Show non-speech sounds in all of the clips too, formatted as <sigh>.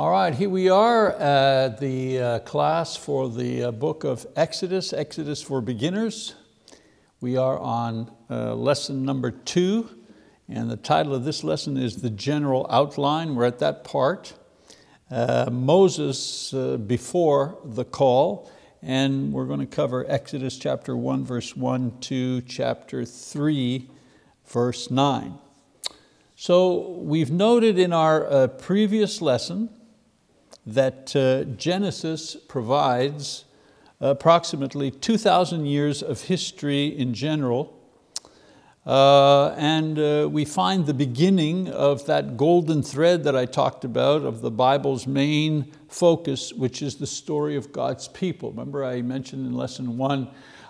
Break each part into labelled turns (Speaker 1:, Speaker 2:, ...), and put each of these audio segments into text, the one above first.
Speaker 1: All right, here we are at the uh, class for the uh, book of Exodus, Exodus for Beginners. We are on uh, lesson number two, and the title of this lesson is The General Outline. We're at that part. Uh, Moses uh, before the call, and we're going to cover Exodus chapter 1, verse 1 to chapter 3, verse 9. So we've noted in our uh, previous lesson that uh, Genesis provides approximately 2,000 years of history in general. Uh, and uh, we find the beginning of that golden thread that I talked about of the Bible's main focus, which is the story of God's people. Remember I mentioned in lesson one,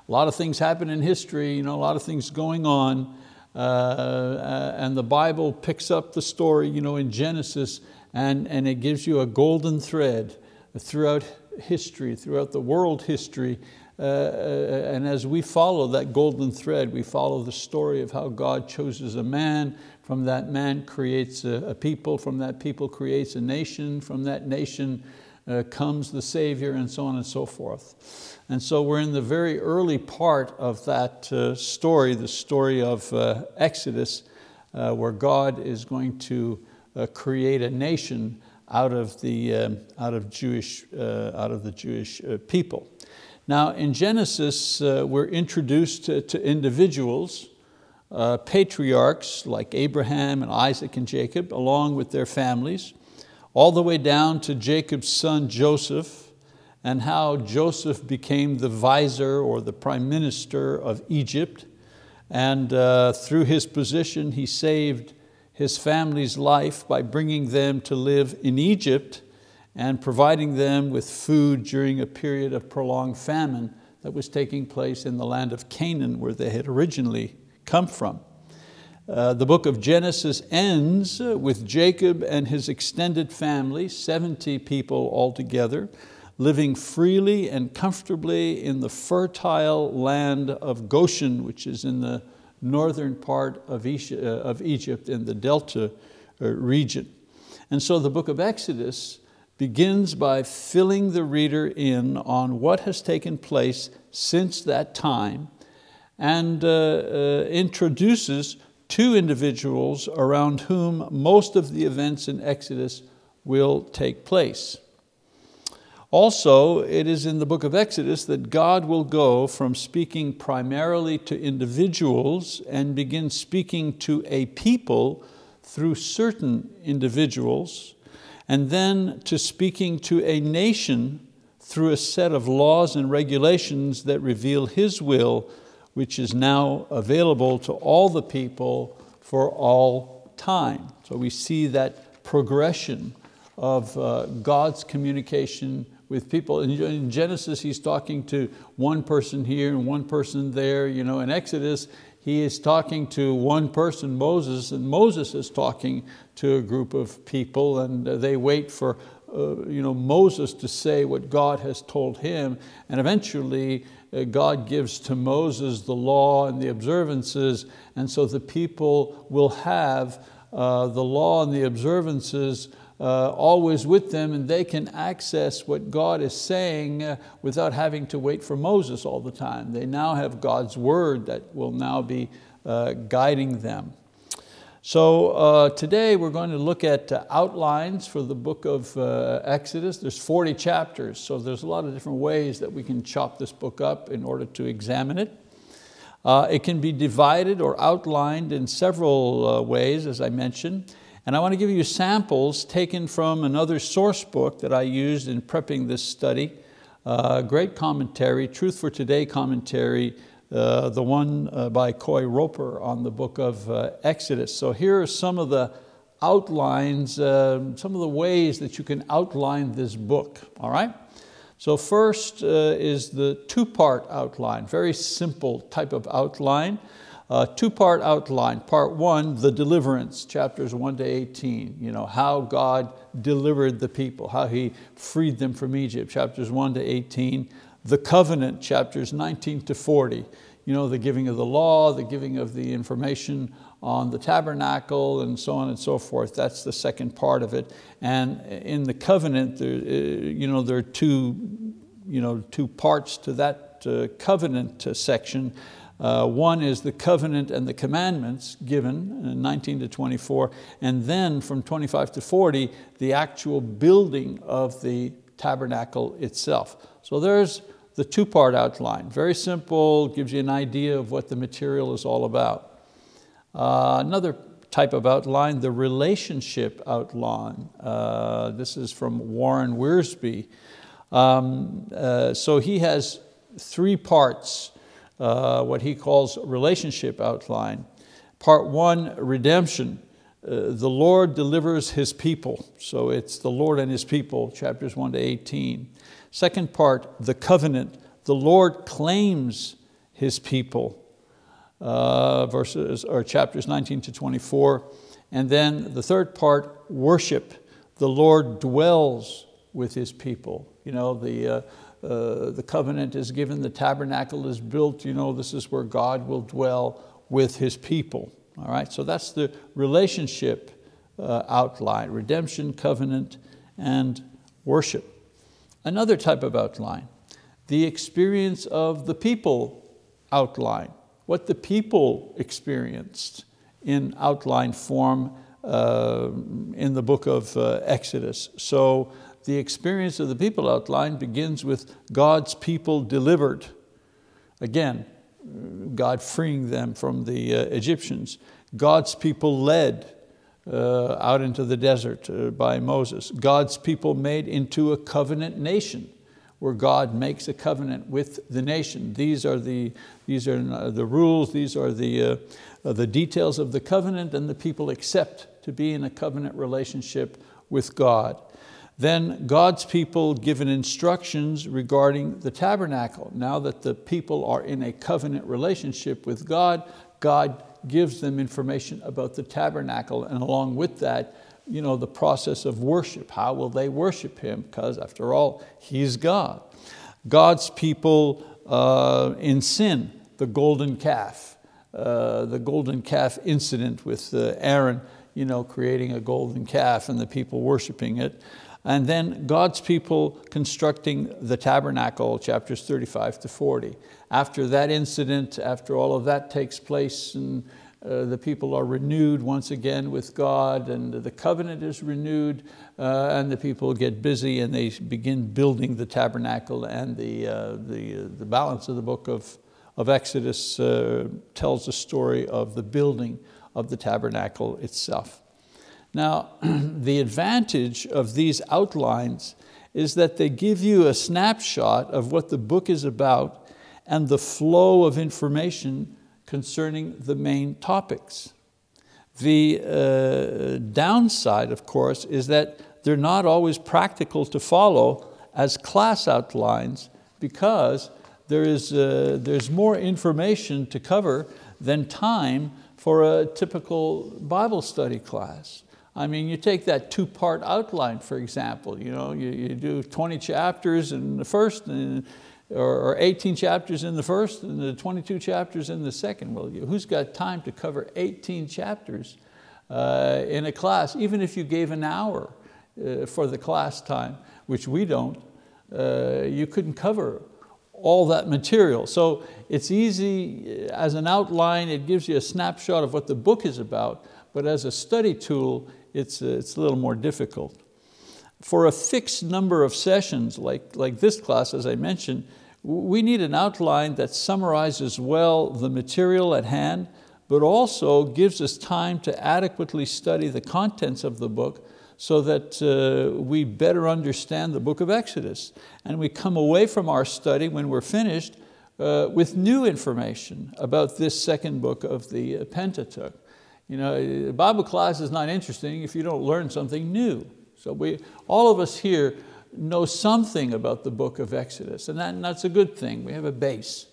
Speaker 1: a lot of things happen in history, you know, a lot of things going on, uh, uh and the Bible picks up the story you know, in Genesis and, and it gives you a golden thread throughout history, throughout the world history. Uh, uh, and as we follow that golden thread, we follow the story of how God chooses a man, from that man creates a, a people, from that people creates a nation, from that nation uh, comes the Savior, and so on and so forth. And so we're in the very early part of that uh, story, the story of uh, Exodus, uh, where God is going to uh, create a nation out of the, um, out of Jewish, uh, out of the Jewish uh, people. Now in Genesis, uh, we're introduced to, to individuals, patriarchs like Abraham and Isaac and Jacob, along with their families, all the way down to Jacob's son Joseph, and how Joseph became the vizier or the prime minister of Egypt. And uh, through his position, he saved his family's life by bringing them to live in Egypt and providing them with food during a period of prolonged famine that was taking place in the land of Canaan where they had originally come from. Uh, the book of Genesis ends with Jacob and his extended family, 70 people altogether, living freely and comfortably in the fertile land of Goshen, which is in the northern part of uh, Egypt in the Delta uh, region. And so the book of Exodus begins by filling the reader in on what has taken place since that time and uh, uh, introduces two individuals around whom most of the events in Exodus will take place. Also, it is in the book of Exodus that God will go from speaking primarily to individuals and begin speaking to a people through certain individuals, and then to speaking to a nation through a set of laws and regulations that reveal His will, which is now available to all the people for all time. So we see that progression of uh, God's communication with people. In Genesis, he's talking to one person here and one person there. You know, in Exodus, he is talking to one person, Moses, and Moses is talking to a group of people and they wait for uh, you know, Moses to say what God has told him. And eventually uh, God gives to Moses the law and the observances and so the people will have uh, the law and the observances uh, always with them and they can access what God is saying uh, without having to wait for Moses all the time. They now have God's word that will now be uh, guiding them. So uh, today we're going to look at uh, outlines for the book of uh, Exodus. There's 40 chapters, so there's a lot of different ways that we can chop this book up in order to examine it. It can be divided or outlined in several ways, as I mentioned. And I want to give you samples taken from another source book that I used in prepping this study. Uh, great commentary, Truth for Today commentary, uh, the one uh, by Coy Roper on the book of uh, Exodus. So here are some of the outlines, um, some of the ways that you can outline this book, all right? So first uh, is the two-part outline, very simple type of outline. Uh, two-part outline. Part one, the deliverance, chapters one to 18. You know, how God delivered the people, how He freed them from Egypt, chapters one to 18. The covenant, chapters 19 to 40. You know, the giving of the law, the giving of the information on the tabernacle and so on and so forth. That's the second part of it. And in the covenant, there, uh, you know, there are two, you know, two parts to that uh, covenant uh, section. Uh, one is the covenant and the commandments given, 19 to 24, and then from 25 to 40, the actual building of the tabernacle itself. So there's the two-part outline. Very simple, gives you an idea of what the material is all about. Uh, another type of outline, the relationship outline. Uh, this is from Warren Wiersbe. Um, uh, so he has three parts, uh, what he calls relationship outline. Part one, redemption. Uh, the Lord delivers His people. So it's the Lord and His people, chapters 1 to 18. Second part, the covenant. The Lord claims His people, uh, verses, or chapters 19 to 24. And then the third part, worship. The Lord dwells with His people. You know, the, uh, the covenant is given, the tabernacle is built, you know, this is where God will dwell with His people. All right, so that's the relationship uh, outline, redemption, covenant, and worship. Another type of outline, the experience of the people outline, what the people experienced in outline form uh, in the book of uh, Exodus. So the experience of the people outline begins with God's people delivered. Again, God freeing them from the uh, Egyptians. God's people led uh, out into the desert uh, by Moses. God's people made into a covenant nation where God makes a covenant with the nation. These are the, these are the rules, these are the, uh, the details of the covenant and the people accept to be in a covenant relationship with God. Then God's people given instructions regarding the tabernacle. Now that the people are in a covenant relationship with God, God gives them information about the tabernacle and along with that, you know, the process of worship. How will they worship Him? Because after all, He's God. God's people uh, in sin, the golden calf, uh, the golden calf incident with uh, Aaron you know, creating a golden calf and the people worshiping it. And then God's people constructing the tabernacle, chapters 35 to 40. After that incident, after all of that takes place and uh, the people are renewed once again with God and the covenant is renewed uh, and the people get busy and they begin building the tabernacle and the, uh, the, uh, the balance of the book of, of Exodus uh, tells the story of the building of the tabernacle itself. Now, <clears throat> the advantage of these outlines is that they give you a snapshot of what the book is about and the flow of information concerning the main topics. The uh, downside, of course, is that they're not always practical to follow as class outlines because there is, uh, there's more information to cover than time for a typical Bible study class. I mean, you take that two-part outline, for example, you, know, you, you do 20 chapters in the first, and, or 18 chapters in the first, and the 22 chapters in the second. Well, who's got time to cover 18 chapters uh, in a class, even if you gave an hour uh, for the class time, which we don't, uh, you couldn't cover all that material. So it's easy uh, as an outline, it gives you a snapshot of what the book is about, but as a study tool, it's, uh, it's a little more difficult. For a fixed number of sessions, like, like this class, as I mentioned, we need an outline that summarizes well the material at hand, but also gives us time to adequately study the contents of the book so that uh, we better understand the book of Exodus. And we come away from our study when we're finished uh, with new information about this second book of the Pentateuch. You know, Bible class is not interesting if you don't learn something new. So we, all of us here know something about the book of Exodus, and, that, and that's a good thing. We have a base.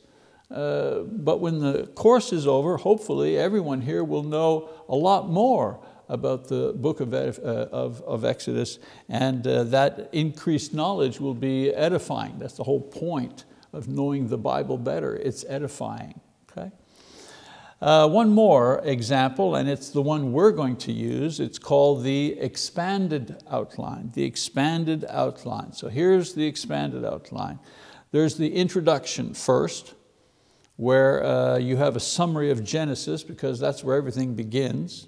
Speaker 1: Uh, but when the course is over, hopefully everyone here will know a lot more about the book of, uh, of, of Exodus, and uh, that increased knowledge will be edifying. That's the whole point of knowing the Bible better. It's edifying. Uh, one more example, and it's the one we're going to use. It's called the expanded outline, the expanded outline. So here's the expanded outline. There's the introduction first, where uh, you have a summary of Genesis because that's where everything begins.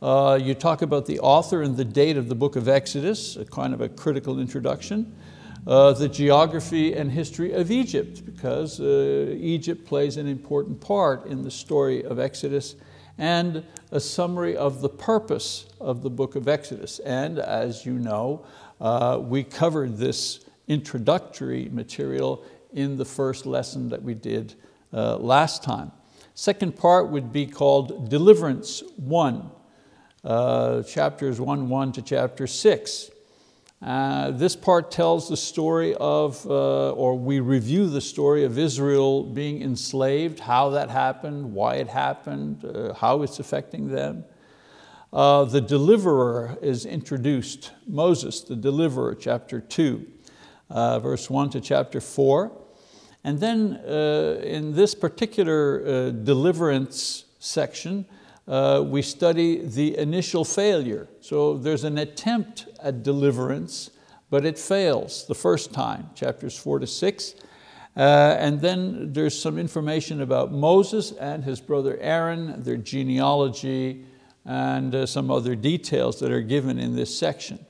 Speaker 1: Uh, you talk about the author and the date of the book of Exodus, a kind of a critical introduction. Uh, the geography and history of Egypt, because uh, Egypt plays an important part in the story of Exodus, and a summary of the purpose of the book of Exodus. And as you know, uh, we covered this introductory material in the first lesson that we did uh, last time. Second part would be called Deliverance 1, uh, chapters 1, 1 to chapter 6. Uh, this part tells the story of, uh, or we review the story of Israel being enslaved, how that happened, why it happened, uh, how it's affecting them. Uh, the deliverer is introduced, Moses, the deliverer, chapter two, uh, verse one to chapter four. And then in this particular deliverance section, we study the initial failure. So there's an attempt at deliverance, but it fails the first time, chapters four to six. Uh, and then there's some information about Moses and his brother Aaron, their genealogy, and uh, some other details that are given in this section.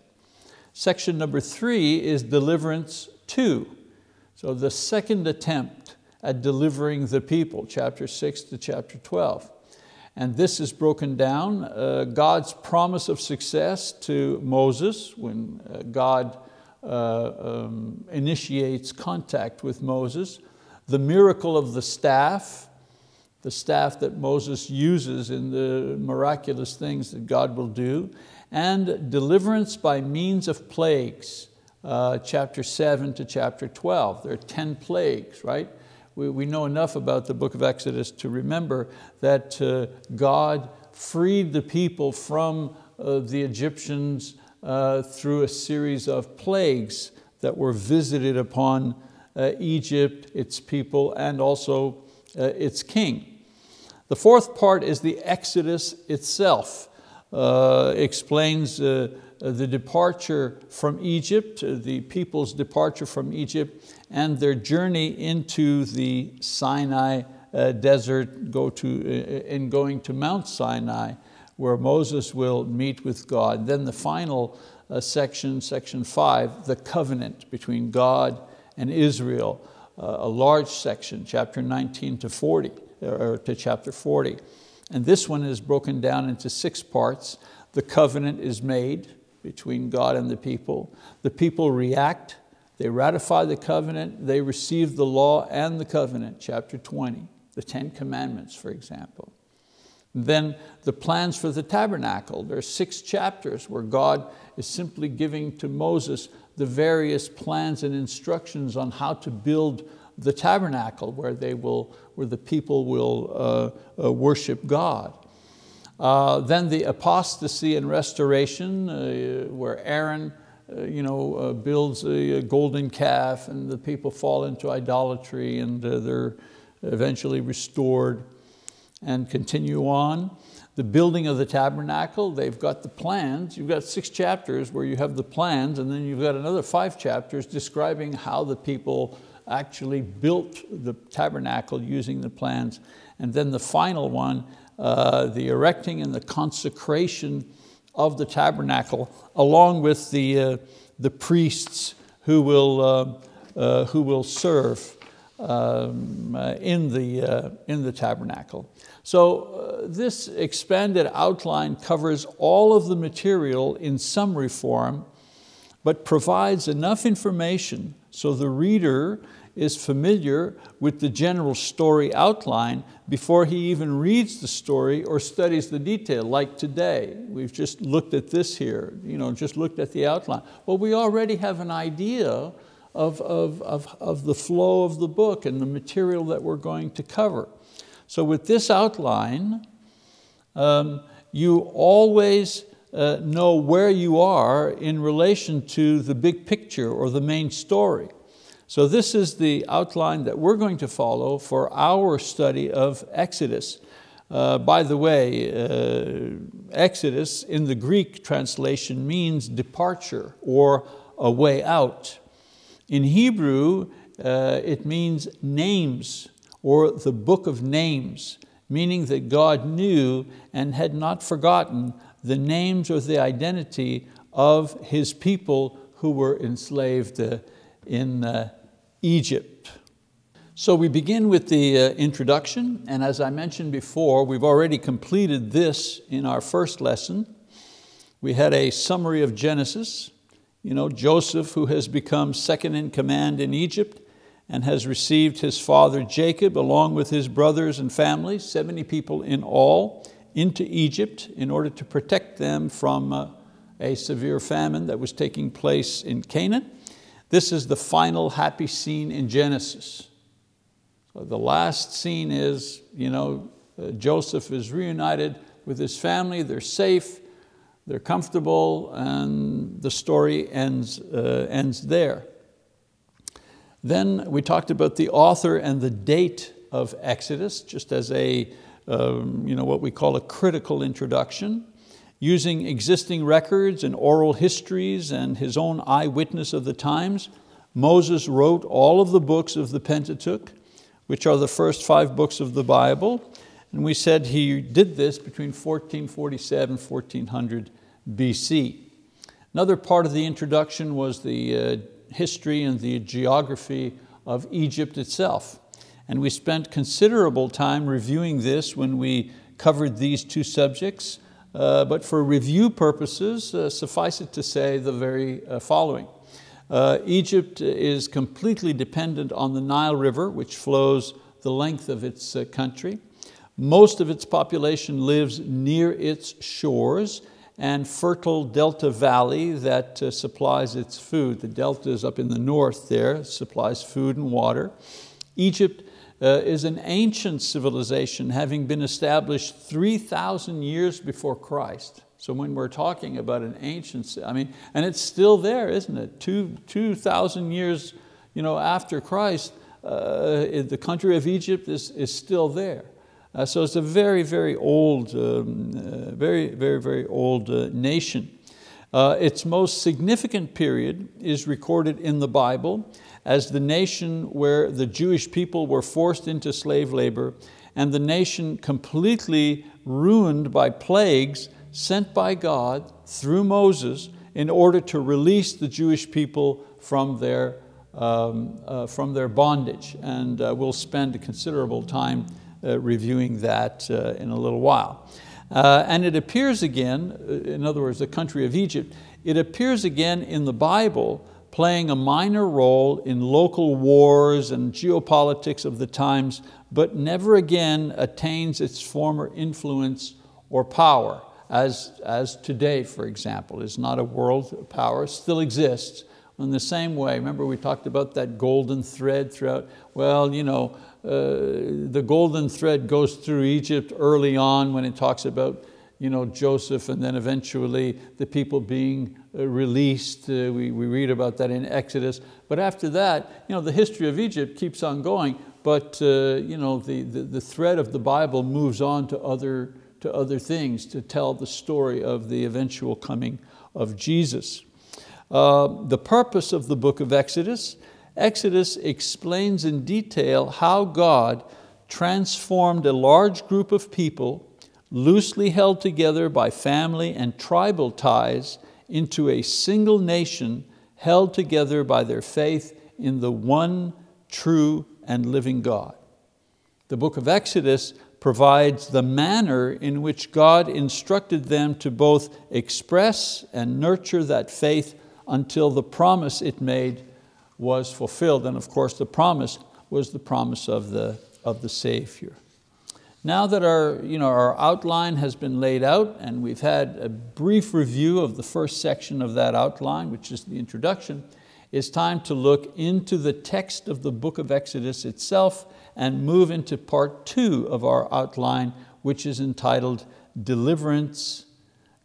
Speaker 1: Section number three is deliverance two. So the second attempt at delivering the people, chapter six to chapter 12. And this is broken down, uh, God's promise of success to Moses when uh, God uh, um, initiates contact with Moses, the miracle of the staff, the staff that Moses uses in the miraculous things that God will do, and deliverance by means of plagues, uh, chapter seven to chapter 12. There are 10 plagues, right? We, we know enough about the book of Exodus to remember that uh, God freed the people from uh, the Egyptians uh, through a series of plagues that were visited upon uh, Egypt, its people, and also uh, its king. The fourth part is the Exodus itself. Uh, explains the departure from Egypt, uh, the people's departure from Egypt, and their journey into the Sinai uh, desert, go to, uh, in going to Mount Sinai, where Moses will meet with God. Then the final uh, section, section five, the covenant between God and Israel, uh, a large section, chapter 19 to 40, or to chapter 40. And this one is broken down into six parts. The covenant is made between God and the people. The people react they ratify the covenant, they receive the law and the covenant, chapter 20, the Ten Commandments, for example. Then the plans for the tabernacle. There are six chapters where God is simply giving to Moses the various plans and instructions on how to build the tabernacle where, they will, where the people will uh, uh, worship God. Uh, then the apostasy and restoration, uh, where Aaron uh, you know, uh, builds a, a, golden calf and the people fall into idolatry and uh, they're eventually restored and continue on. The building of the tabernacle, they've got the plans. You've got six chapters where you have the plans and then you've got another five chapters describing how the people actually built the tabernacle using the plans. And then the final one, uh, the erecting and the consecration of the tabernacle, along with the, uh, the priests who will, uh, uh, who will serve um, uh, in, the, in the tabernacle. So this expanded outline covers all of the material in summary form, but provides enough information so the reader is familiar with the general story outline before he even reads the story or studies the detail, like today. We've just looked at this here, you know, just looked at the outline. Well, we already have an idea of, of, of, of the flow of the book and the material that we're going to cover. So with this outline, um, you always uh, know where you are in relation to the big picture or the main story. So this is the outline that we're going to follow for our study of Exodus. Uh, by the way, uh, Exodus in the Greek translation means departure or a way out. In Hebrew, uh, it means names or the book of names, meaning that God knew and had not forgotten the names or the identity of His people who were enslaved uh, in uh, Egypt. So we begin with the uh, introduction, and as I mentioned before, we've already completed this in our first lesson. We had a summary of Genesis, you know, Joseph who has become second in command in Egypt and has received his father Jacob along with his brothers and family, 70 people in all, into Egypt in order to protect them from uh, a severe famine that was taking place in Canaan. This is the final happy scene in Genesis. The last scene is, you know, uh, Joseph is reunited with his family, they're safe, they're comfortable, and the story ends, uh, ends there. Then we talked about the author and the date of Exodus, just as a, um, you know, what we call a critical introduction. Using existing records and oral histories and his own eyewitness of the times, Moses wrote all of the books of the Pentateuch, which are the first five books of the Bible. And we said he did this between 1447 1400 BC. Another part of the introduction was the uh, history and the geography of Egypt itself. And we spent considerable time reviewing this when we covered these two subjects, uh, but for review purposes, uh, suffice it to say the very uh, following. Uh, Egypt is completely dependent on the Nile River, which flows the length of its uh, country. Most of its population lives near its shores and fertile delta valley that uh, supplies its food. The delta is up in the north there, supplies food and water. Egypt uh, is an ancient civilization having been established 3,000 years before Christ. So when we're talking about an ancient, I mean, and it's still there, isn't it? Two, 2,000 years you know, after Christ, uh, the country of Egypt is, is still there. Uh, so it's a very, very old, um, uh, very, very, very old uh, nation. Uh, its most significant period is recorded in the Bible as the nation where the Jewish people were forced into slave labor and the nation completely ruined by plagues sent by God through Moses in order to release the Jewish people from their, um, uh, from their bondage. And uh, we'll spend a considerable time uh, reviewing that uh, in a little while. Uh, and it appears again, uh, in other words, the country of Egypt, it appears again in the Bible playing a minor role in local wars and geopolitics of the times, but never again attains its former influence or power as, as today, for example, is not a world power, still exists. In the same way, remember we talked about that golden thread throughout, well, you know, uh, the golden thread goes through Egypt early on when it talks about you know, Joseph and then eventually the people being released. Uh, we, we read about that in Exodus. But after that, you know, the history of Egypt keeps on going, but uh, you know, the, the, the thread of the Bible moves on to other, to other things to tell the story of the eventual coming of Jesus. Uh, the purpose of the book of Exodus, Exodus explains in detail how God transformed a large group of people loosely held together by family and tribal ties into a single nation held together by their faith in the one true and living God. The book of Exodus provides the manner in which God instructed them to both express and nurture that faith until the promise it made was fulfilled. And of course the promise was the promise of the, of the Savior. Now that our, you know, our outline has been laid out and we've had a brief review of the first section of that outline, which is the introduction, it's time to look into the text of the book of Exodus itself and move into part two of our outline, which is entitled Deliverance,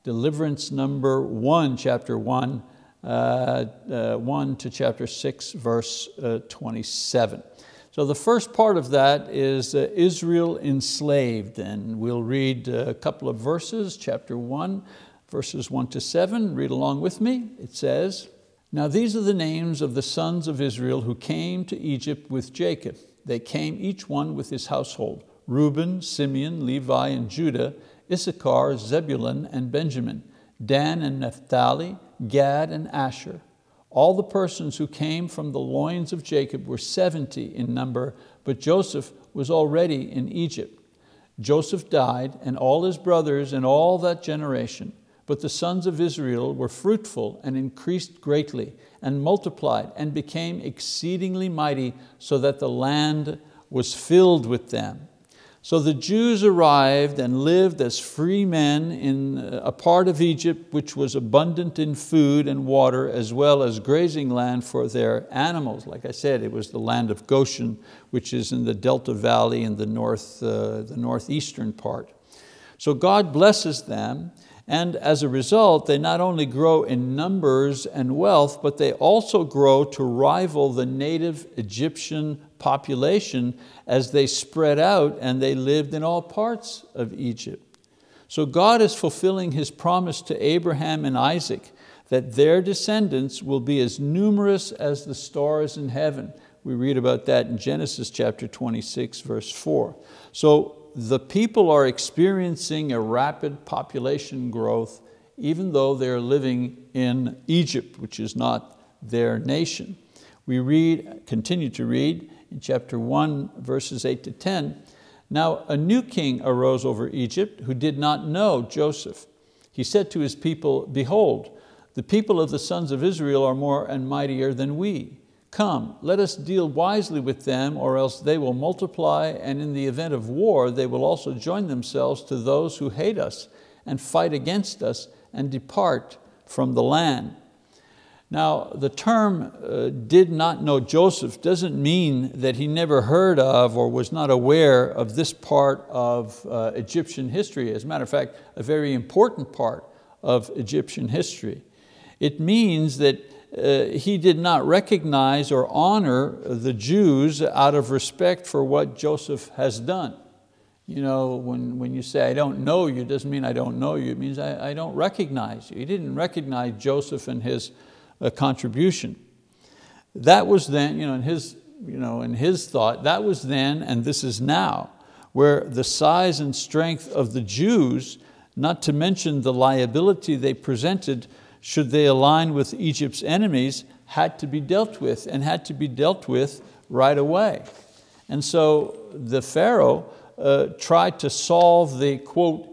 Speaker 1: Deliverance number one, chapter one, uh, uh, one to chapter six, verse uh, 27. So the first part of that is uh, Israel enslaved, and we'll read a couple of verses, chapter one, verses one to seven, read along with me. It says, Now these are the names of the sons of Israel who came to Egypt with Jacob. They came each one with his household, Reuben, Simeon, Levi, and Judah, Issachar, Zebulun, and Benjamin, Dan and Naphtali, Gad and Asher. All the persons who came from the loins of Jacob were 70 in number, but Joseph was already in Egypt. Joseph died, and all his brothers and all that generation. But the sons of Israel were fruitful and increased greatly, and multiplied and became exceedingly mighty, so that the land was filled with them. So the Jews arrived and lived as free men in a part of Egypt which was abundant in food and water as well as grazing land for their animals. Like I said, it was the land of Goshen, which is in the Delta Valley in the, north, uh, the northeastern part. So God blesses them and as a result, they not only grow in numbers and wealth, but they also grow to rival the native Egyptian population as they spread out and they lived in all parts of Egypt. So God is fulfilling His promise to Abraham and Isaac that their descendants will be as numerous as the stars in heaven. We read about that in Genesis chapter 26, verse 4. So the people are experiencing a rapid population growth even though they're living in Egypt, which is not their nation. We read, continue to read in chapter 1, verses 8 to 10. Now a new king arose over Egypt who did not know Joseph. He said to his people, Behold, the people of the sons of Israel are more and mightier than we. Come, let us deal wisely with them, or else they will multiply, and in the event of war, they will also join themselves to those who hate us and fight against us and depart from the land. Now, the term uh, did not know Joseph doesn't mean that he never heard of or was not aware of this part of uh, Egyptian history. As a matter of fact, a very important part of Egyptian history. It means that uh, he did not recognize or honor the Jews out of respect for what Joseph has done. You know, when, when you say, I don't know you, doesn't mean I don't know you, it means I, I don't recognize you. He didn't recognize Joseph and his uh, contribution. That was then, you know, in, his, you know, in his thought, that was then and this is now, where the size and strength of the Jews, not to mention the liability they presented should they align with Egypt's enemies, had to be dealt with and had to be dealt with right away. And so the Pharaoh uh, tried to solve the, quote,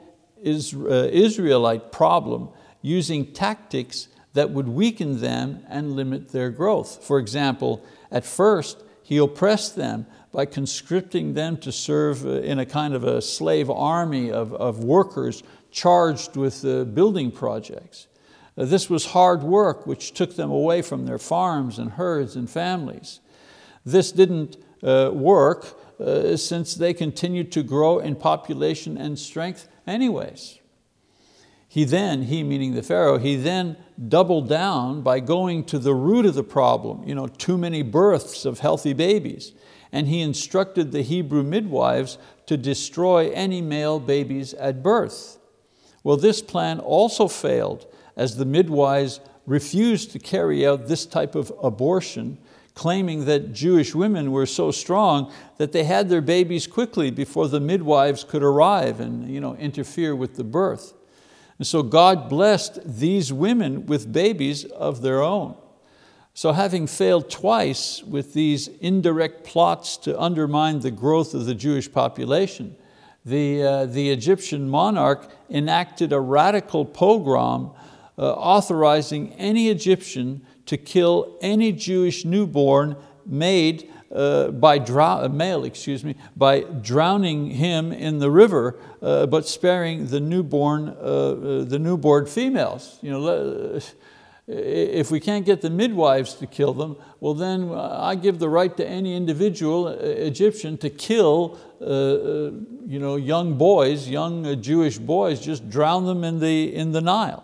Speaker 1: uh, Israelite problem using tactics that would weaken them and limit their growth. For example, at first, he oppressed them by conscripting them to serve uh, in a kind of a slave army of, of workers charged with uh, building projects. Uh, this was hard work which took them away from their farms and herds and families. This didn't uh, work uh, since they continued to grow in population and strength anyways. He then, he meaning the Pharaoh, he then doubled down by going to the root of the problem, you know, too many births of healthy babies. And he instructed the Hebrew midwives to destroy any male babies at birth. Well, this plan also failed as the midwives refused to carry out this type of abortion, claiming that Jewish women were so strong that they had their babies quickly before the midwives could arrive and you know, interfere with the birth. And so God blessed these women with babies of their own. So having failed twice with these indirect plots to undermine the growth of the Jewish population, the, uh, the Egyptian monarch enacted a radical pogrom authorizing any Egyptian to kill any Jewish newborn made uh, by drow- uh, male, excuse me, by drowning him in the river, uh, but sparing the newborn, uh, uh, the newborn females. You know, if we can't get the midwives to kill them, well then I give the right to any individual Egyptian to kill you know, young boys, young Jewish boys, just drown them in the, in the Nile.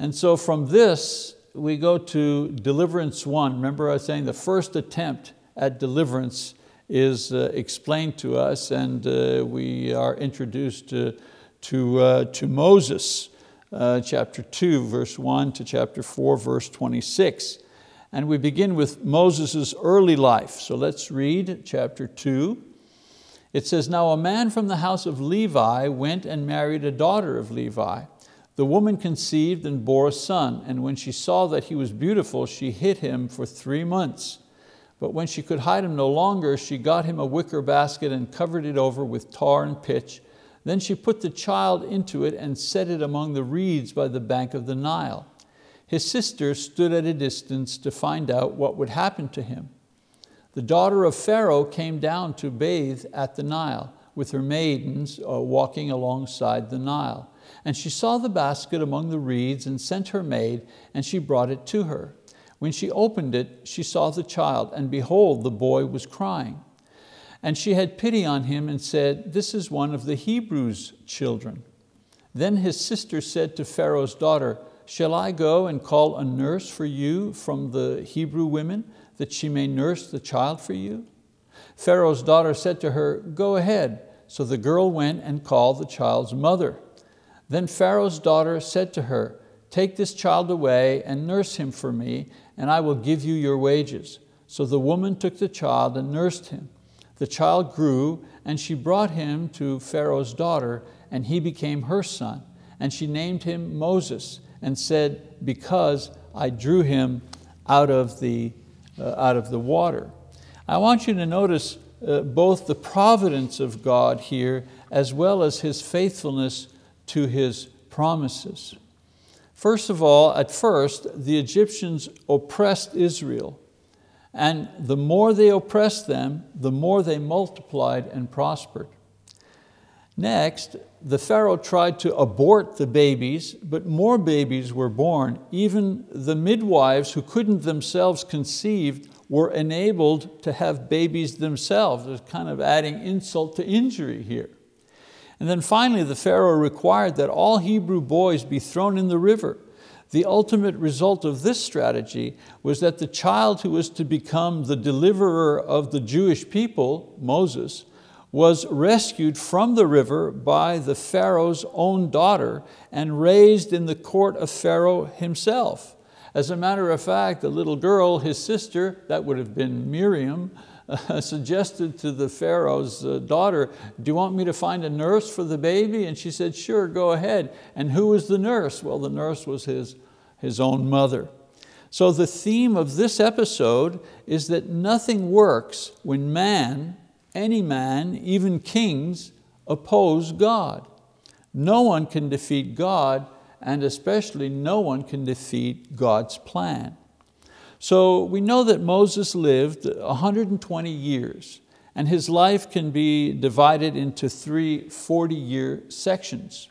Speaker 1: And so from this, we go to deliverance one. Remember I was saying the first attempt at deliverance is uh, explained to us and uh, we are introduced to, to, uh, to Moses, uh, chapter 2, verse 1 to chapter 4, verse 26. And we begin with Moses' early life. So let's read chapter 2. It says, Now a man from the house of Levi went and married a daughter of Levi. The woman conceived and bore a son, and when she saw that he was beautiful, she hid him for three months. But when she could hide him no longer, she got him a wicker basket and covered it over with tar and pitch. Then she put the child into it and set it among the reeds by the bank of the Nile. His sister stood at a distance to find out what would happen to him. The daughter of Pharaoh came down to bathe at the Nile with her maidens uh, walking alongside the Nile. And she saw the basket among the reeds and sent her maid, and she brought it to her. When she opened it, she saw the child, and behold, the boy was crying. And she had pity on him and said, This is one of the Hebrews' children. Then his sister said to Pharaoh's daughter, Shall I go and call a nurse for you from the Hebrew women, that she may nurse the child for you? Pharaoh's daughter said to her, Go ahead. So the girl went and called the child's mother. Then Pharaoh's daughter said to her, Take this child away and nurse him for me, and I will give you your wages. So the woman took the child and nursed him. The child grew, and she brought him to Pharaoh's daughter, and he became her son. And she named him Moses, and said, Because I drew him out of the, uh, out of the water. I want you to notice uh, both the providence of God here as well as His faithfulness to His promises. First of all, at first, the Egyptians oppressed Israel. And the more they oppressed them, the more they multiplied and prospered. Next, the Pharaoh tried to abort the babies, but more babies were born. Even the midwives who couldn't themselves conceive were enabled to have babies themselves. There's kind of adding insult to injury here. And then finally, the Pharaoh required that all Hebrew boys be thrown in the river. The ultimate result of this strategy was that the child who was to become the deliverer of the Jewish people, Moses, was rescued from the river by the Pharaoh's own daughter and raised in the court of Pharaoh himself. As a matter of fact, the little girl, his sister, that would have been Miriam, uh, <laughs> suggested to the Pharaoh's uh, daughter, do you want me to find a nurse for the baby? And she said, sure, go ahead. And who was the nurse? Well, the nurse was his, his own mother. So the theme of this episode is that nothing works when man, any man, even kings, oppose God. No one can defeat God, and especially no one can defeat God's plan. So we know that Moses lived 120 years and his life can be divided into three 40-year sections.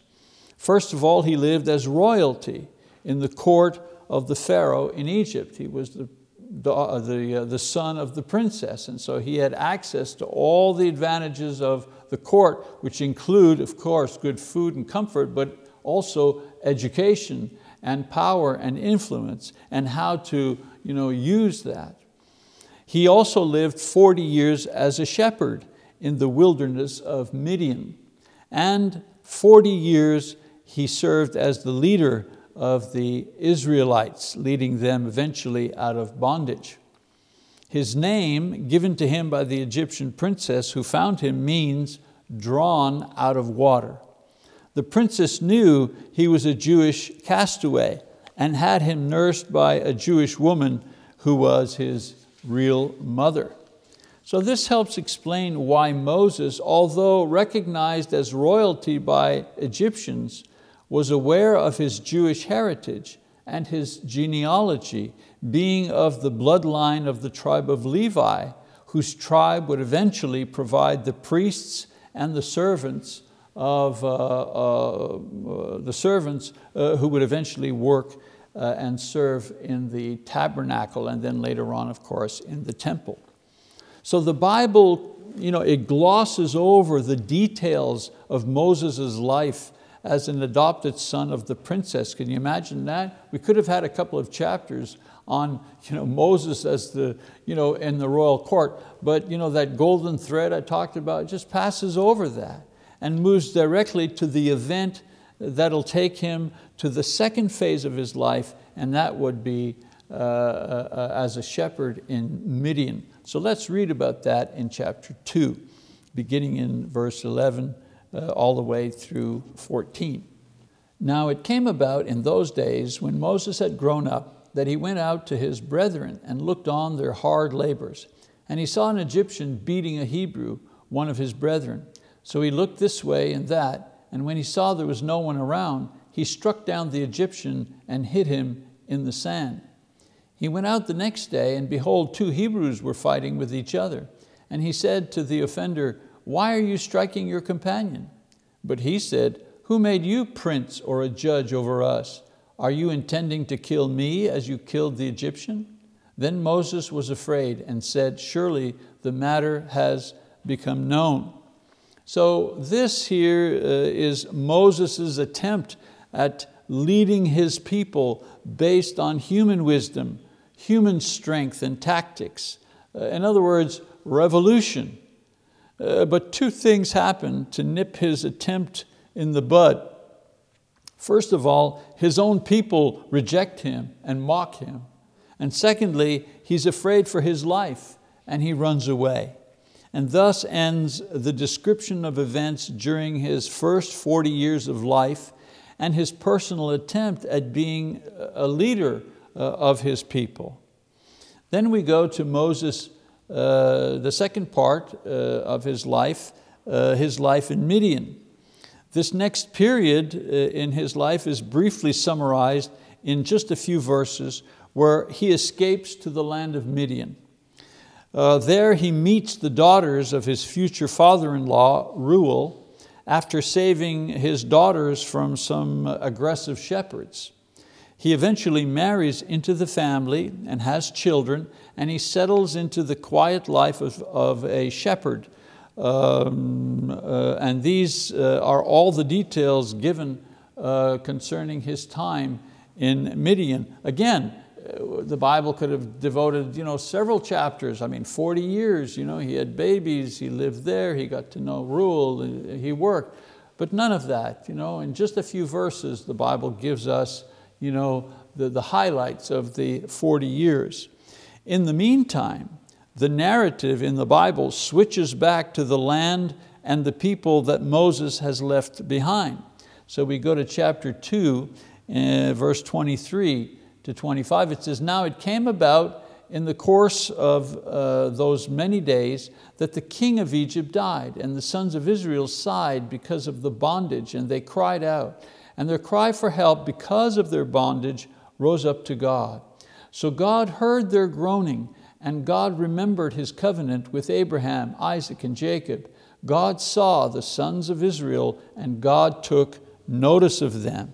Speaker 1: First of all, he lived as royalty in the court of the Pharaoh in Egypt. He was the, the, uh, the, uh, the son of the princess, and so he had access to all the advantages of the court, which include, of course, good food and comfort, but also education and power and influence and how to you know, use that. He also lived 40 years as a shepherd in the wilderness of Midian. And 40 years he served as the leader of the Israelites, leading them eventually out of bondage. His name, given to him by the Egyptian princess who found him, means drawn out of water. The princess knew he was a Jewish castaway and had him nursed by a Jewish woman who was his real mother. So this helps explain why Moses, although recognized as royalty by Egyptians, was aware of his Jewish heritage and his genealogy, being of the bloodline of the tribe of Levi, whose tribe would eventually provide the priests and the servants of uh, uh, the servants uh, who would eventually work uh, and serve in the tabernacle and then later on, of course, in the temple. So the Bible, you know, it glosses over the details of Moses' life as an adopted son of the princess. Can you imagine that? We could have had a couple of chapters on you know, Moses as the, you know, in the royal court, but you know, that golden thread I talked about just passes over that and moves directly to the event that'll take him to the second phase of his life, and that would be uh, uh, as a shepherd in Midian. So let's read about that in chapter two, beginning in verse 11 uh, all the way through 14. Now it came about in those days when Moses had grown up that he went out to his brethren and looked on their hard labors. And he saw an Egyptian beating a Hebrew, one of his brethren. So he looked this way and that, and when he saw there was no one around, he struck down the Egyptian and hid him in the sand. He went out the next day, and behold, two Hebrews were fighting with each other. And he said to the offender, Why are you striking your companion? But he said, Who made you prince or a judge over us? Are you intending to kill me as you killed the Egyptian? Then Moses was afraid and said, Surely the matter has become known. So this here uh, is Moses' attempt at leading his people based on human wisdom, human strength and tactics. Uh, in other words, revolution. Uh, but two things happen to nip his attempt in the bud. First of all, his own people reject him and mock him. And secondly, he's afraid for his life and he runs away. And thus ends the description of events during his first 40 years of life and his personal attempt at being a leader uh, of his people. Then we go to Moses, uh, the second part uh, of his life, uh, his life in Midian. This next period uh, in his life is briefly summarized in just a few verses where he escapes to the land of Midian. Uh, there he meets the daughters of his future father-in-law, Reuel, after saving his daughters from some aggressive shepherds. He eventually marries into the family and has children, and he settles into the quiet life of, of a shepherd. Um, uh, and these uh, are all the details given uh, concerning his time in Midian. Again, the Bible could have devoted you know, several chapters, I mean 40 years, you know, he had babies, he lived there, he got to know Reuel, he worked, but none of that. You know, in just a few verses the Bible gives us you know, the, the highlights of the 40 years. In the meantime, the narrative in the Bible switches back to the land and the people that Moses has left behind. So we go to chapter two, uh, verse 23, to 25, it says, Now it came about in the course of uh, those many days that the king of Egypt died, and the sons of Israel sighed because of the bondage, and they cried out. And their cry for help because of their bondage rose up to God. So God heard their groaning, and God remembered His covenant with Abraham, Isaac, and Jacob. God saw the sons of Israel, and God took notice of them.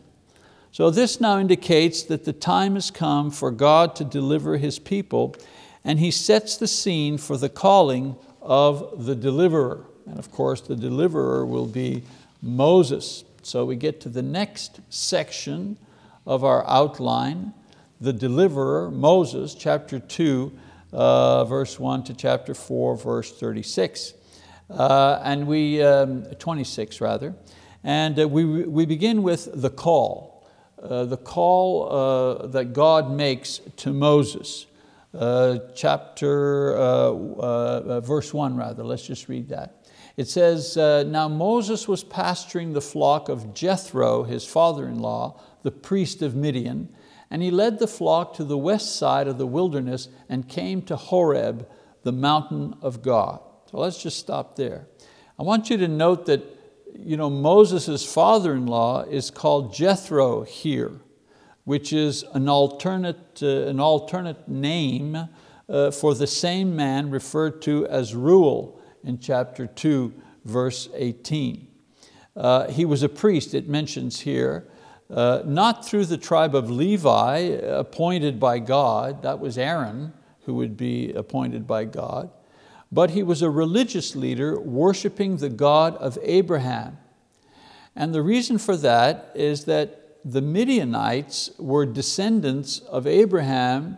Speaker 1: So this now indicates that the time has come for God to deliver His people, and He sets the scene for the calling of the deliverer. And of course, the deliverer will be Moses. So we get to the next section of our outline, the deliverer, Moses, chapter two, uh, verse one to chapter four, verse 36. Uh, and we, um, 26 rather. And uh, we, we begin with the call. Uh, the call uh, that God makes to Moses. Uh, chapter, verse one rather, let's just read that. It says, now Moses was pasturing the flock of Jethro, his father-in-law, the priest of Midian, and he led the flock to the west side of the wilderness and came to Horeb, the mountain of God. So let's just stop there. I want you to note that you know, Moses' father-in-law is called Jethro here, which is an alternate, uh, an alternate name uh, for the same man referred to as Reuel in chapter 2, verse 18. Uh, he was a priest, it mentions here, uh, not through the tribe of Levi, appointed by God, that was Aaron who would be appointed by God, but he was a religious leader worshiping the God of Abraham. And the reason for that is that the Midianites were descendants of Abraham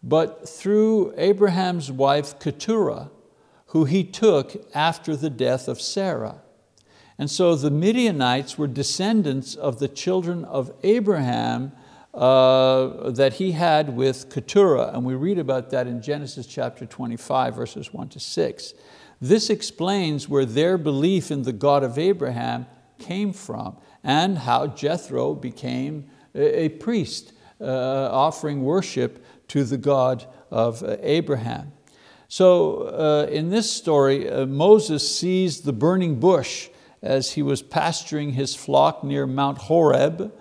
Speaker 1: but through Abraham's wife Keturah, who he took after the death of Sarah. And so the Midianites were descendants of the children of Abraham uh, that he had with Keturah, and we read about that in Genesis chapter 25, verses 1 to 6. This explains where their belief in the God of Abraham came from and how Jethro became a, priest uh, offering worship to the God of uh, Abraham. So uh, in this story, uh, Moses sees the burning bush as he was pasturing his flock near Mount Horeb.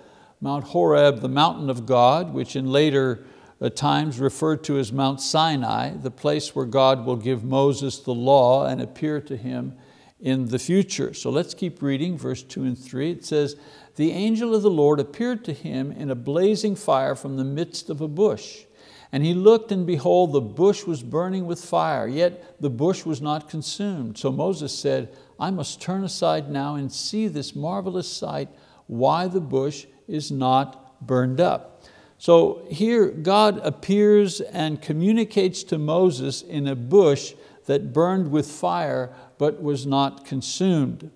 Speaker 1: Mount Horeb, the mountain of God, which in later uh, times referred to as Mount Sinai, the place where God will give Moses the law and appear to him in the future. So let's keep reading verse two and three. It says, the angel of the Lord appeared to him in a blazing fire from the midst of a bush. And he looked and behold, the bush was burning with fire, yet the bush was not consumed. So Moses said, I must turn aside now and see this marvelous sight, why the bush is not burned up. So here God appears and communicates to Moses in a bush that burned with fire but was not consumed.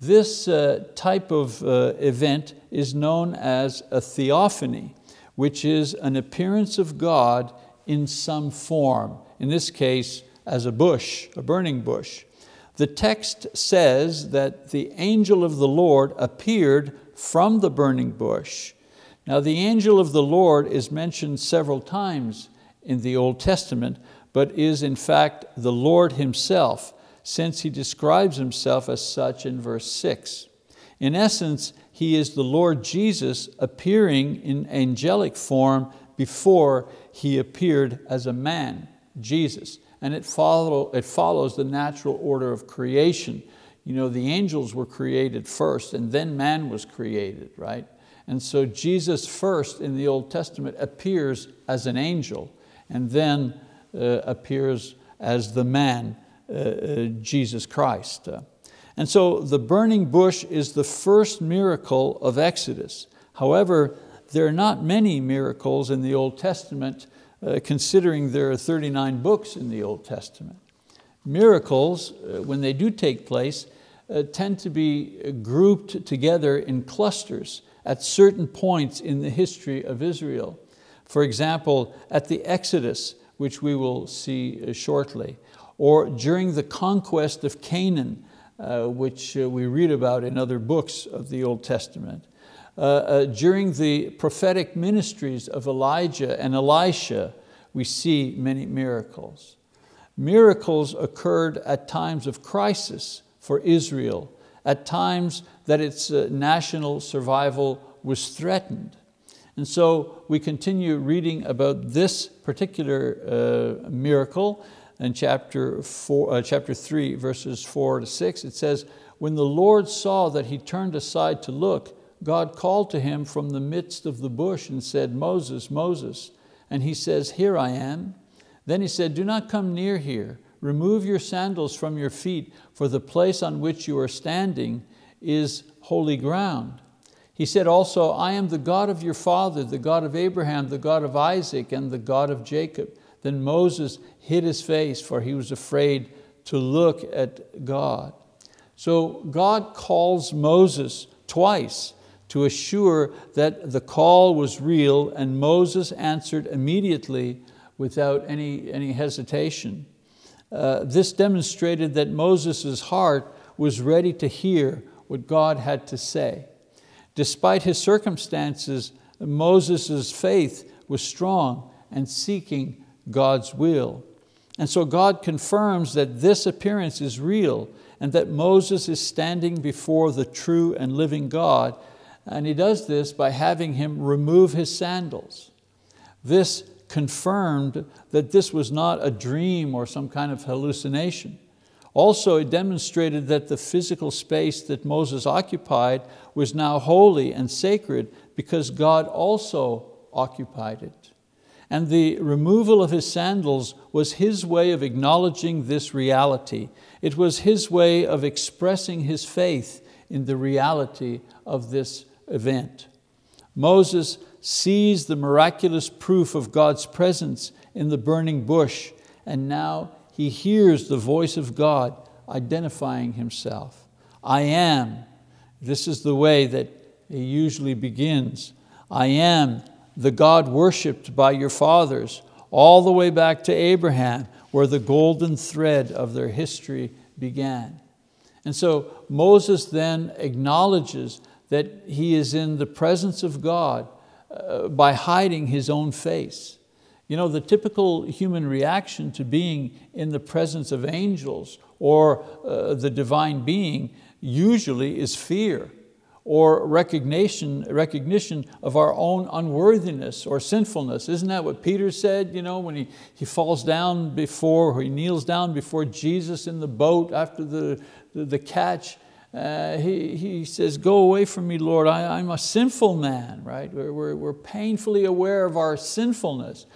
Speaker 1: This uh, type of uh, event is known as a theophany, which is an appearance of God in some form, in this case as a bush, a burning bush. The text says that the angel of the Lord appeared from the burning bush. Now the angel of the Lord is mentioned several times in the Old Testament, but is in fact the Lord Himself, since He describes Himself as such in verse six. In essence, He is the Lord Jesus appearing in angelic form before He appeared as a man, Jesus. And it, follow, it follows the natural order of creation. You know, the angels were created first and then man was created, right? And so Jesus first in the Old Testament appears as an angel and then uh, appears as the man, uh, uh, Jesus Christ. And so the burning bush is the first miracle of Exodus. However, there are not many miracles in the Old Testament uh, considering there are 39 books in the Old Testament. Miracles, uh, when they do take place, tend to be grouped together in clusters at certain points in the history of Israel. For example, at the Exodus, which we will see uh, shortly, or during the conquest of Canaan, uh, which uh, we read about in other books of the Old Testament. Uh, uh, during the prophetic ministries of Elijah and Elisha, we see many miracles. Miracles occurred at times of crisis for Israel, at times that its uh, national survival was threatened. And so we continue reading about this particular uh, miracle in chapter, four, uh, chapter 3, verses 4 to 6. It says, When the Lord saw that he turned aside to look, God called to him from the midst of the bush and said, Moses, Moses. And he says, Here I am. Then he said, Do not come near here. Remove your sandals from your feet, for the place on which you are standing is holy ground. He said also, I am the God of your father, the God of Abraham, the God of Isaac, and the God of Jacob. Then Moses hid his face, for he was afraid to look at God. So God calls Moses twice to assure that the call was real, and Moses answered immediately without any, any hesitation. Uh, this demonstrated that Moses' heart was ready to hear what God had to say. Despite his circumstances, Moses' faith was strong and seeking God's will. And so God confirms that this appearance is real and that Moses is standing before the true and living God. And he does this by having him remove his sandals. This confirmed that this was not a dream or some kind of hallucination. Also, it demonstrated that the physical space that Moses occupied was now holy and sacred because God also occupied it. And the removal of his sandals was his way of acknowledging this reality. It was his way of expressing his faith in the reality of this event. Moses sees the miraculous proof of God's presence in the burning bush, and now he hears the voice of God identifying himself. I am. This is the way that he usually begins. I am the God worshiped by your fathers, all the way back to Abraham, where the golden thread of their history began. And so Moses then acknowledges that he is in the presence of God uh, by hiding his own face. You know, the typical human reaction to being in the presence of angels or uh, the divine being usually is fear or recognition, recognition of our own unworthiness or sinfulness. Isn't that what Peter said you know, when he, he falls down before, or he kneels down before Jesus in the boat after the, the, the catch? Uh, he, he says, go away from me, Lord, I, I'm a sinful man, right? We're, we're, we're painfully aware of our sinfulness.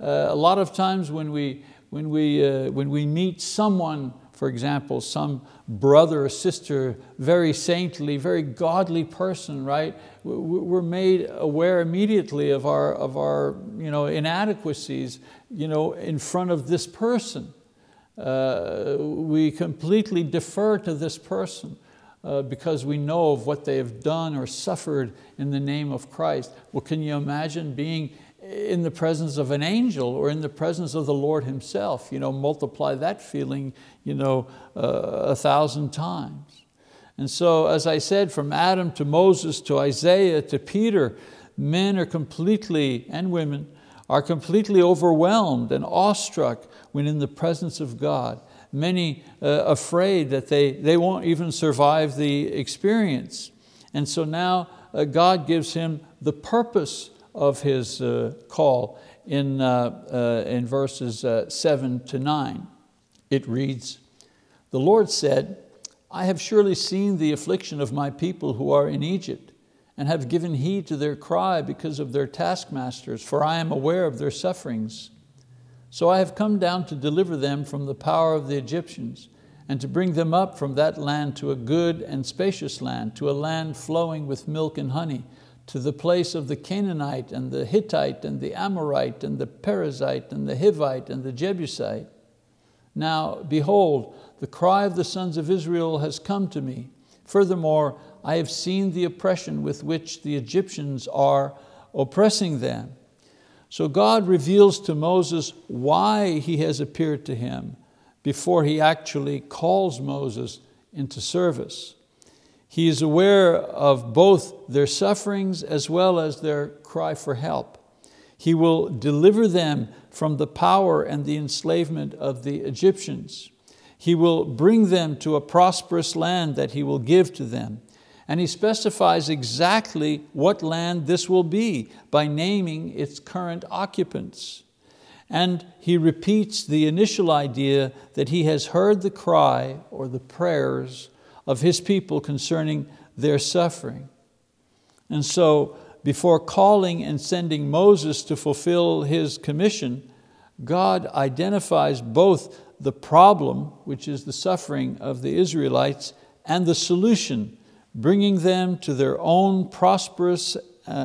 Speaker 1: Uh, a lot of times when we, when, we, uh, when we meet someone, for example, some brother or sister, very saintly, very godly person, right? We're made aware immediately of our, of our you know, inadequacies you know, in front of this person. Uh, we completely defer to this person uh, because we know of what they have done or suffered in the name of Christ. Well, can you imagine being in the presence of an angel or in the presence of the Lord himself? You know, multiply that feeling you know, uh, a thousand times. And so, as I said, from Adam to Moses to Isaiah to Peter, men are completely, and women, are completely overwhelmed and awestruck when in the presence of God many uh, afraid that they, they won't even survive the experience. And so now uh, God gives him the purpose of his uh, call in, uh, uh, in verses uh, seven to nine. It reads, the Lord said, I have surely seen the affliction of my people who are in Egypt, and have given heed to their cry because of their taskmasters, for I am aware of their sufferings. So I have come down to deliver them from the power of the Egyptians and to bring them up from that land to a good and spacious land, to a land flowing with milk and honey, to the place of the Canaanite and the Hittite and the Amorite and the Perizzite and the Hivite and the Jebusite. Now, behold, the cry of the sons of Israel has come to me. Furthermore, I have seen the oppression with which the Egyptians are oppressing them. So God reveals to Moses why he has appeared to him before he actually calls Moses into service. He is aware of both their sufferings as well as their cry for help. He will deliver them from the power and the enslavement of the Egyptians. He will bring them to a prosperous land that He will give to them. And he specifies exactly what land this will be by naming its current occupants. And he repeats the initial idea that he has heard the cry or the prayers of his people concerning their suffering. And so, before calling and sending Moses to fulfill his commission, God identifies both the problem, which is the suffering of the Israelites, and the solution, bringing them to their own prosperous uh,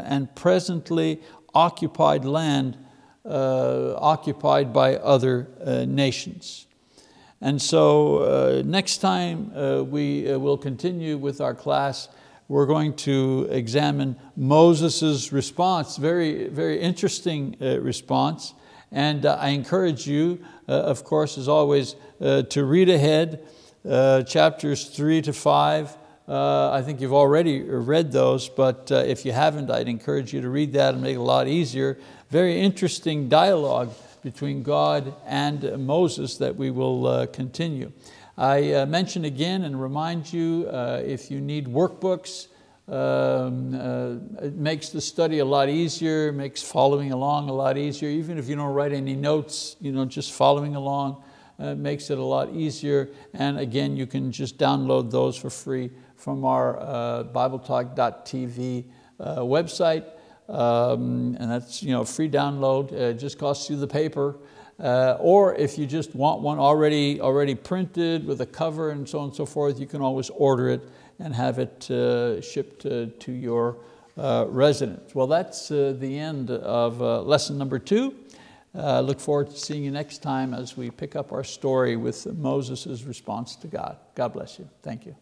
Speaker 1: and presently occupied land uh, occupied by other uh, nations. And so uh, next time uh, we uh, will continue with our class, we're going to examine Moses' response, very, very interesting response. And I encourage you, of course, as always, to read ahead, chapters three to five, uh, I think you've already read those, but uh, if you haven't, I'd encourage you to read that and make it a lot easier. Very interesting dialogue between God and Moses that we will uh, continue. I uh, mention again and remind you uh, if you need workbooks, um, uh, it makes the study a lot easier, makes following along a lot easier. Even if you don't write any notes, you know, just following along makes it a lot easier. And again, you can just download those for free from our uh, BibleTalk.tv uh, website. Um, and that's you know, free download, it just costs you the paper. Uh, or if you just want one already, already printed with a cover and so on and so forth, you can always order it and have it uh, shipped uh, to your uh, residence. Well, that's uh, the end of lesson number two. Uh, look forward to seeing you next time as we pick up our story with Moses' response to God. God bless you. Thank you.